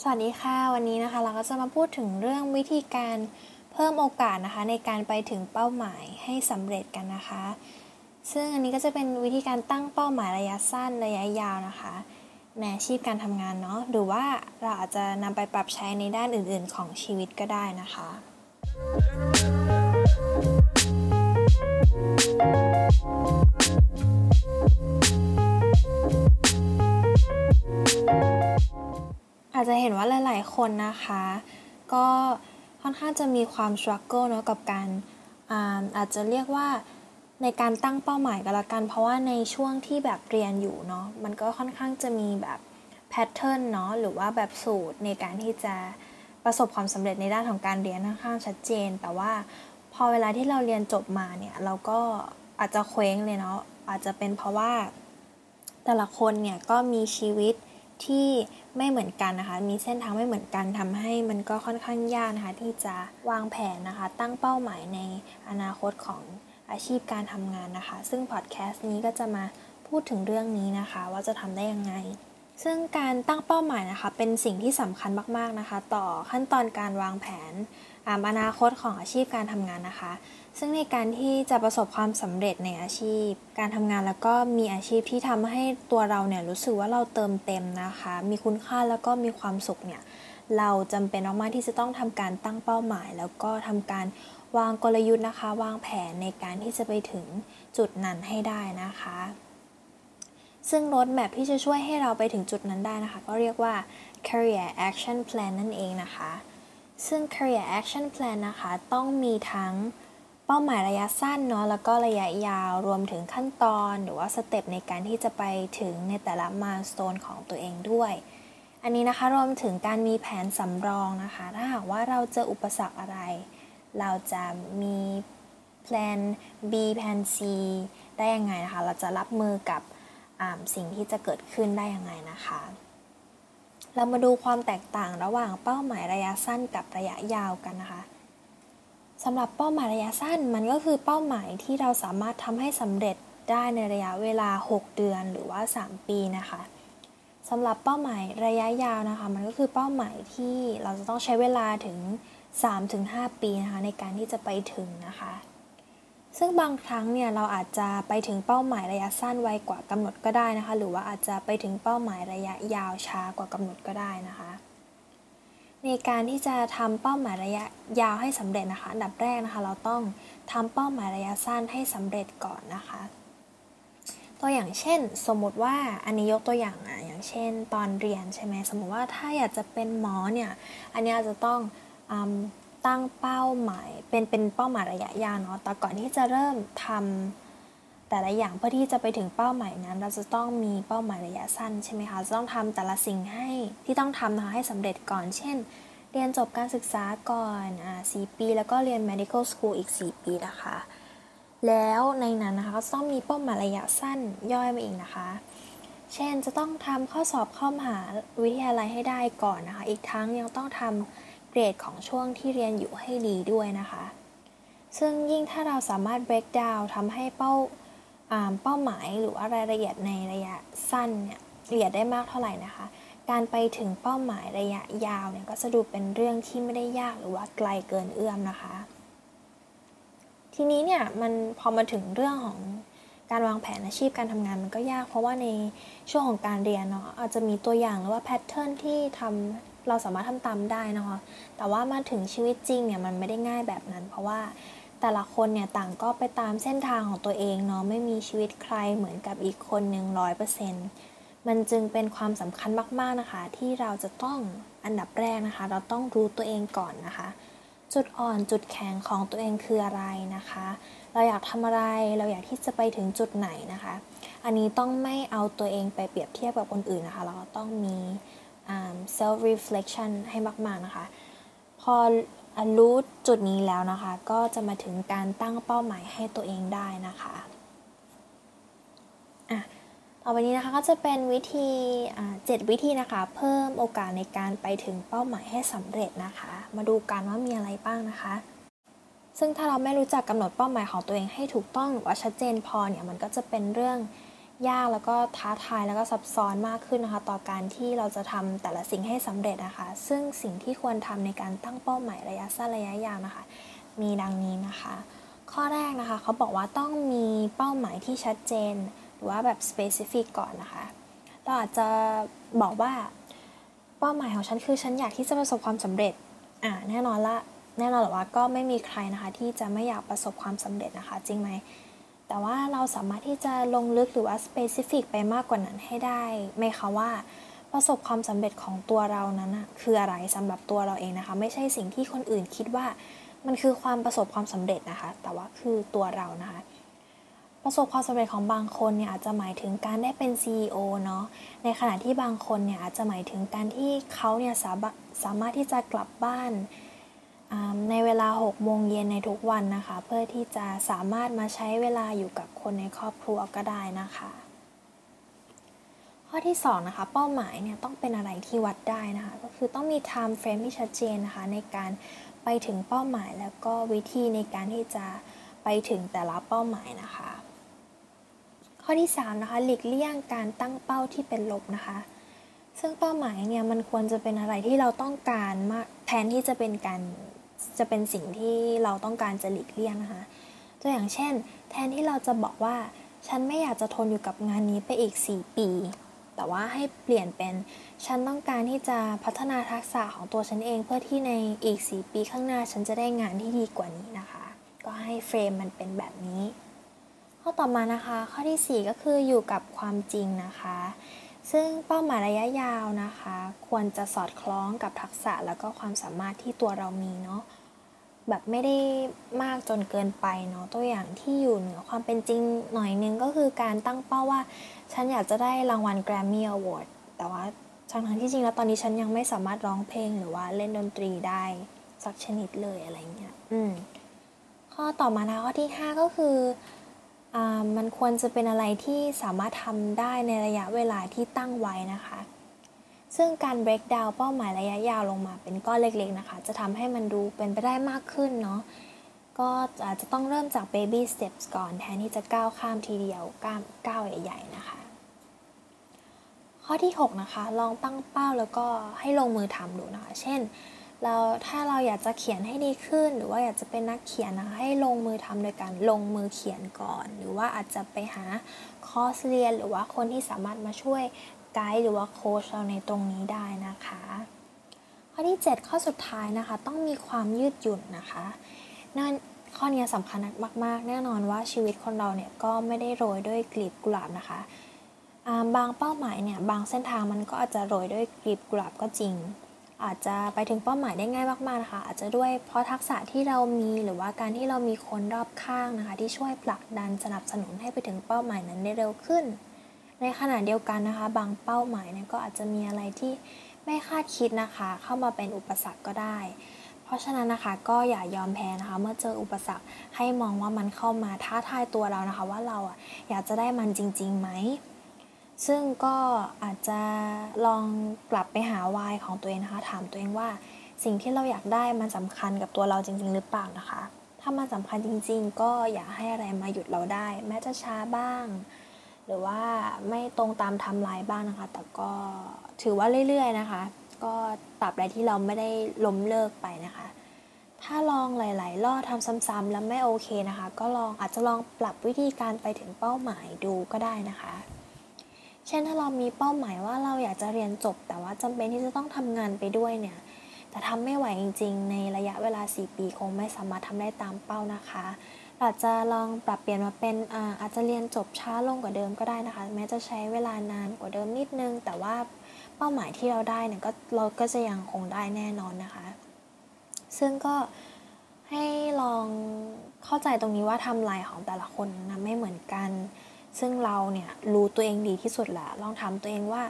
สวัสดีค่ะวันนี้นะคะเราก็จะมาพูดถึงเรื่องวิธีการเพิ่มโอกาสนะคะ ในการไปถึงเป้าหมายให้สำเร็จกันนะคะ ซึ่งอันนี้ก็จะเป็นวิธีการตั้งเป้าหมายระยะสั้นระยะยาวนะคะ ในอาชีพการทำงานเนาะหรือว่าเราอาจจะนำไปปรับใช้ในด้านอื่นๆ ของชีวิตก็ได้นะคะ คนนะคะ ก็ค่อนข้างจะมีความ struggle เนาะกับการอาอาจจะเรียกว่าในการตั้งเป้าหมายกันละกัน เพราะว่าในช่วงที่แบบเรียนอยู่เนาะมันก็ค่อนข้างจะมีแบบ pattern เนาะหรือว่าแบบสูตรในการที่จะประสบความสำเร็จในด้านของการเรียนค่อนข้างชัดเจน แต่ว่าพอเวลาที่เราเรียนจบมาเนี่ยเราก็อาจจะเคว้งเลยเนาะอาจจะเป็นเพราะว่าแต่ละคนเนี่ยก็มีชีวิต ที่ไม่เหมือนกันนะคะ มีเส้นทางไม่เหมือนกันทำให้มันก็ค่อนข้างยากนะคะ ที่จะวางแผนนะคะ ตั้งเป้าหมายในอนาคตของอาชีพการทำงานนะคะ ซึ่งพอดแคสต์นี้ก็จะมาพูดถึงเรื่องนี้นะคะ ว่าจะทำได้ยังไง ซึ่งการตั้งเป้าหมายนะคะ เป็นสิ่งที่สำคัญมากๆนะคะ ต่อขั้นตอนการวางแผน อนาคตของอาชีพการทำงานนะคะ ซึ่งในการที่จะประสบความสำเร็จในอาชีพ การทำงานแล้วก็มีอาชีพที่ทำให้ตัวเราเนี่ยรู้สึกว่าเราเติมเต็มนะคะ มีคุณค่าแล้วก็มีความสุขเนี่ยเราจำเป็นมากๆที่จะต้องทำการตั้งเป้าหมาย แล้วก็ทำการวางกลยุทธ์นะคะ วางแผนในการที่จะไปถึงจุดนั้นให้ได้นะคะ ซึ่งรถแมพที่จะช่วยให้เราไปถึงจุดนั้นได้นะคะ ก็เรียกว่า career action plan นั่นเองนะคะ ซึ่ง career action plan นะคะ ต้องมีทั้งเป้าหมายระยะสั้นเนาะแล้วก็ระยะยาวรวมถึงขั้นตอนหรือว่าสเต็ปในการที่จะไปถึงในแต่ละมาสโตนของตัวเองด้วย อันนี้นะคะรวมถึงการมีแผนสำรองนะคะ ถ้าหากว่าเราเจออุปสรรคอะไร เราจะมีแผน B แผน C ได้ยังไงนะคะ เราจะรับมือกับสิ่งที่จะเกิดขึ้นได้ยังไงนะคะ เรามาดูความแตกต่างระหว่างเป้าหมายระยะสั้นกับระยะยาวกันนะคะสำหรับเป้าหมายระยะสั้นมันก็คือเป้าหมายที่เราสามารถทำให้สำเร็จได้ในระยะเวลา 6 เดือนหรือว่า 3 ปีนะคะสำหรับเป้าหมายระยะยาวนะคะ มันก็คือเป้าหมายที่เราจะต้องใช้เวลาถึง 3-5 ปีนะคะในการที่จะไปถึงนะคะ ซึ่งบางครั้งเนี่ยเราอาจจะไปถึงเป้าหมายระยะสั้นไวกว่ากำหนดก็ได้นะคะ หรือว่าอาจจะไปถึงเป้าหมายระยะยาวช้ากว่ากำหนดก็ได้นะคะ ในการที่จะทำเป้าหมายระยะยาวให้สำเร็จนะคะ อันดับแรกนะคะ เราต้องทำเป้าหมายระยะสั้นให้สำเร็จก่อนนะคะ ตัวอย่างเช่น สมมติว่าอันนี้ยกตัวอย่างอะอย่างเช่น ตอนเรียนใช่ไหมสมมติว่าถ้าอยากจะเป็นหมอเนี่ยอันนี้อาจจะต้อง ตั้งเป้าหมาย เป็นเป็นเป้าหมายระยะยาวเนาะแต่ก่อนที่จะเริ่มทำแต่ละอย่างเพื่อที่จะไปถึงเป้าหมายนั้น เราจะต้องมีเป้าหมายระยะสั้นใช่ไหมคะจะต้องทำแต่ละสิ่งให้ที่ต้องทำนะคะให้สำเร็จก่อน เช่น เรียนจบการศึกษาก่อนอ่าสปี แล้วก็เรียน medical school อีก 4 ปีนะคะแล้วในนั้นนะคะก็ต้องมีเป้าหมายระยะสั้นย่อยมาอีกนะคะ เช่นจะต้องทำข้อสอบเข้ามหาวิทยาลัยให้ได้ก่อนนะคะ อีกทั้งยังต้องทำ เกรดของช่วงที่เรียนอยู่ให้ดีด้วยนะคะ ซึ่งยิ่งถ้าเราสามารถ break down ทำให้เป้าเป้าหมายหรือว่ารายละเอียดในระยะสั้นเนี่ยละเอียดได้มากเท่าไหร่นะคะ การไปถึงเป้าหมายระยะยาวเนี่ยก็จะดูเป็นเรื่องที่ไม่ได้ยากหรือว่าไกลเกินเอื้อมนะคะ ทีนี้เนี่ยมันพอมาถึงเรื่องของการวางแผนอาชีพการทำงานมันก็ยาก เพราะว่าในช่วงของการเรียนเนาะอาจจะมีตัวอย่างหรือว่าแพทเทิร์นที่ทำ เราสามารถทำตามได้นะคะ แต่ว่ามาถึงชีวิตจริงเนี่ยมันไม่ได้ง่ายแบบนั้น เพราะว่าแต่ละคนเนี่ยต่างก็ไปตามเส้นทางของตัวเองเนาะไม่มีชีวิตใครเหมือนกับอีกคนหนึ่งร้อยเปอร์เซ็นต์มันจึงเป็นความสำคัญมากๆนะคะ ที่เราจะต้องอันดับแรกนะคะ เราต้องรู้ตัวเองก่อนนะคะ จุดอ่อนจุดแข็งของตัวเองคืออะไรนะคะ เราอยากทำอะไรเราอยากที่จะไปถึงจุดไหนนะคะ อันนี้ต้องไม่เอาตัวเองไปเปรียบเทียบกับคนอื่นนะคะ เราต้องมี self reflection ให้มาก ๆ นะคะ พอรู้จุดนี้แล้วนะคะ ก็จะมาถึงการตั้งเป้าหมายให้ตัวเองได้นะคะต่อไปนี้นะคะก็จะเป็นวิธีเจ็ดวิธีนะคะ เพิ่มโอกาสในการไปถึงเป้าหมายให้สำเร็จนะคะ มาดูกันว่ามีอะไรบ้างนะคะ ซึ่งถ้าเราไม่รู้จักกำหนดเป้าหมายของตัวเองให้ถูกต้องหรือว่าชัดเจนพอเนี่ยมันก็จะเป็นเรื่อง ยากแล้วก็ท้าทายแล้วก็ซับซ้อนมากขึ้นนะคะ ต่อการที่เราจะทำแต่ละสิ่งให้สำเร็จนะคะ ซึ่งสิ่งที่ควรทำในการตั้งเป้าหมายระยะสั้นระยะยาวนะคะ มีดังนี้นะคะ ข้อแรกนะคะเขาบอกว่าต้องมีเป้าหมายที่ชัดเจน หรือว่าแบบ specific ก่อนนะคะ เราอาจจะบอกว่าเป้าหมายของฉันคือฉันอยากที่จะประสบความสำเร็จอ่าแน่นอนละแน่นอนหรอว่าก็ไม่มีใครนะคะที่จะไม่อยากประสบความสำเร็จนะคะ จริงไหม แต่ว่าเราสามารถที่จะลงลึกหรือว่า specific ไปมากกว่านั้นให้ได้ไหมคะว่าประสบความสำเร็จของตัวเรานั้นคืออะไรสำหรับตัวเราเองนะคะ ไม่ใช่สิ่งที่คนอื่นคิดว่ามันคือความประสบความสำเร็จนะคะ แต่ว่าคือตัวเรานะคะ ประสบความสำเร็จของบางคนเนี่ยอาจจะหมายถึงการได้เป็น CEO เนาะในขณะที่บางคนเนี่ยอาจจะหมายถึงการที่เขาเนี่ยสาสามารถที่จะกลับบ้าน ในเวลา 6 โมงเย็นในทุกวันนะคะ เพื่อที่จะสามารถมาใช้เวลาอยู่กับคนในครอบครัวก็ได้นะคะ ข้อที่ 2 นะคะ เป้าหมายเนี่ยต้องเป็นอะไรที่วัดได้นะคะ ก็คือต้องมี time frame ที่ชัดเจนนะคะ ในการไปถึงเป้าหมายแล้วก็วิธีในการที่จะไปถึงแต่ละเป้าหมายนะคะ ข้อที่ 3 นะคะ หลีกเลี่ยงการตั้งเป้าที่เป็นลบนะคะซึ่งเป้าหมายเนี่ยมันควรจะเป็นอะไรที่เราต้องการมากแทนที่จะเป็นการ จะเป็นสิ่งที่เราต้องการจะหลีกเลี่ยงนะคะตัวอย่างเช่น แทนที่เราจะบอกว่า ฉันไม่อยากจะทนอยู่กับงานนี้ไปอีก 4 ปี แต่ว่าให้เปลี่ยนเป็นฉันต้องการที่จะพัฒนาทักษะของตัวฉันเองเพื่อที่ในอีก 4 ปีข้างหน้าฉันจะได้งานที่ดีกว่านี้นะคะ ก็ให้เฟรมมันเป็นแบบนี้ ข้อต่อมานะคะ ข้อที่ 4 ก็คืออยู่กับความจริงนะคะ ซึ่งเป้าหมายระยะยาวนะคะ ควรจะสอดคล้องกับทักษะแล้วก็ความสามารถที่ตัวเรามีเนาะแบบไม่ได้มากจนเกินไปเนาะตัวอย่างที่อยู่เหนือความเป็นจริงหน่อยนึงก็คือการตั้งเป้าว่า ฉันอยากจะได้รางวัล Grammy Award แต่ว่าทั้งทั้งที่จริงแล้วตอนนี้ฉันยังไม่สามารถร้องเพลงหรือว่าเล่นดนตรีได้สักชนิดเลยอะไรเงี้ยอืมข้อต่อมานะข้อที่ 5 ก็คือ มันควรจะเป็นอะไรที่สามารถทำได้ในระยะเวลาที่ตั้งไว้นะคะ ซึ่งการ break down เป้าหมายระยะยาวลงมาเป็นก้อนเล็กๆนะคะ จะทำให้มันดูเป็นไปได้มากขึ้นเนาะก็อาจจะต้องเริ่มจาก baby steps ก่อนแทนที่จะก้าวข้ามทีเดียวก้าวก้าวใหญ่ๆนะคะ ข้อที่ 6 นะคะ ลองตั้งเป้าแล้วก็ให้ลงมือทำดูนะคะ เช่น เราถ้าเราอยากจะเขียนให้ดีขึ้น หรือว่าอยากจะเป็นนักเขียนนะคะให้ลงมือทำโดยการลงมือเขียนก่อน หรือว่าอาจจะไปหาคอร์สเรียน หรือว่าคนที่สามารถมาช่วยไกด์หรือว่าโค้ชเราในตรงนี้ได้นะคะ ข้อที่ 7 ข้อสุดท้ายนะคะ ต้องมีความยืดหยุ่นนะคะนั่นข้อนี้สำคัญมาก ๆ แน่นอนว่าชีวิตคนเราเนี่ยก็ไม่ได้โรยด้วยกลีบกุหลาบนะคะบางเป้าหมายเนี่ยบางเส้นทางมันก็อาจจะโรยด้วยกลีบกุหลาบก็จริง อาจจะไปถึงเป้าหมายได้ง่ายมากๆนะคะ อาจจะด้วยเพราะทักษะที่เรามีหรือว่าการที่เรามีคนรอบข้างนะคะ ที่ช่วยผลักดันสนับสนุนให้ไปถึงเป้าหมายนั้นได้เร็วขึ้น ในขณะเดียวกันนะคะ บางเป้าหมายเนี่ยก็อาจจะมีอะไรที่ไม่คาดคิดนะคะ เข้ามาเป็นอุปสรรคก็ได้ เพราะฉะนั้นนะคะก็อย่ายอมแพ้นะคะ เมื่อเจออุปสรรคให้มองว่ามันเข้ามาท้าทายตัวเรานะคะ ว่าเราอะอยากจะได้มันจริงๆไหม ซึ่งก็อาจจะลองกลับไปหาวายของตัวเองนะคะ ถามตัวเองว่าสิ่งที่เราอยากได้มันสำคัญกับตัวเราจริง ๆ หรือเปล่านะคะ ถ้ามันสำคัญจริง ๆ ก็อย่าให้อะไรมาหยุดเราได้ แม้จะช้าบ้าง หรือว่าไม่ตรงตามทำลายบ้างนะคะ แต่ก็ถือว่าเรื่อยๆนะคะ ก็ตราบใดที่เราไม่ได้ล้มเลิกไปนะคะ ถ้าลองหลายๆรอบทำซ้ำๆแล้วไม่โอเคนะคะ ก็ลองอาจจะลองปรับวิธีการไปถึงเป้าหมายดูก็ได้นะคะ เช่นถ้าเรามีเป้าหมายว่าเราอยากจะเรียนจบ แต่ว่าจำเป็นที่จะต้องทำงานไปด้วยเนี่ยแต่ทำไม่ไหวจริง ๆ ในระยะเวลา 4 ปีคงไม่สามารถทำได้ตามเป้านะคะอาจจะลองปรับเปลี่ยนมาเป็นอาอาจจะเรียนจบช้าลงกว่าเดิมก็ได้นะคะ แม้จะใช้เวลานานกว่าเดิมนิดนึง แต่ว่าเป้าหมายที่เราได้เนี่ยก็เราก็จะยังคงได้แน่นอนนะคะ ซึ่งก็ให้ลองเข้าใจตรงนี้ว่าทำลายของแต่ละคนนะไม่เหมือนกัน ซึ่งเราเนี่ยรู้ตัวเองดีที่สุดแหละลองถามตัวเองว่า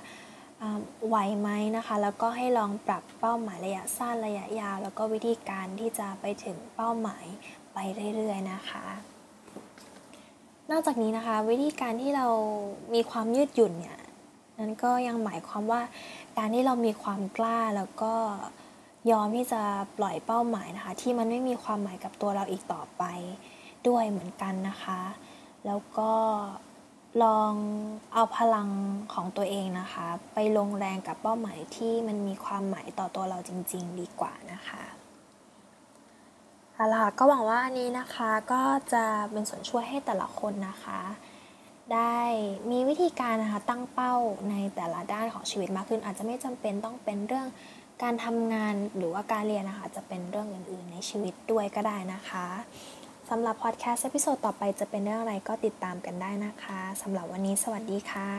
ไหวไหมนะคะ แล้วก็ให้ลองปรับเป้าหมายระยะสั้นระยะยาว แล้วก็วิธีการที่จะไปถึงเป้าหมายไปเรื่อยๆนะคะ นอกจากนี้นะคะ วิธีการที่เรามีความยืดหยุ่นเนี่ยนั้นก็ยังหมายความว่าการที่เรามีความกล้าแล้วก็ยอมที่จะปล่อยเป้าหมายนะคะ ที่มันไม่มีความหมายกับตัวเราอีกต่อไปด้วยเหมือนกันนะคะ แล้วก็ ลองเอาพลังของตัวเองนะคะ ไปลงแรงกับเป้าหมายที่มันมีความหมายต่อตัวเราจริง ๆ ดีกว่านะคะเอาล่ะก็หวังว่าอันนี้นะคะก็จะเป็นส่วนช่วยให้แต่ละคนนะคะ ได้มีวิธีการนะคะตั้งเป้าในแต่ละด้านของชีวิตมากขึ้น อาจจะไม่จำเป็นต้องเป็นเรื่องการทำงานหรือว่าการเรียนนะคะ จะเป็นเรื่องอื่นๆในชีวิตด้วยก็ได้นะคะ สำหรับพอดแคสต์ episode ต่อไปจะเป็นเรื่องอะไรก็ติดตามกันได้นะคะสำหรับวันนี้สวัสดีค่ะ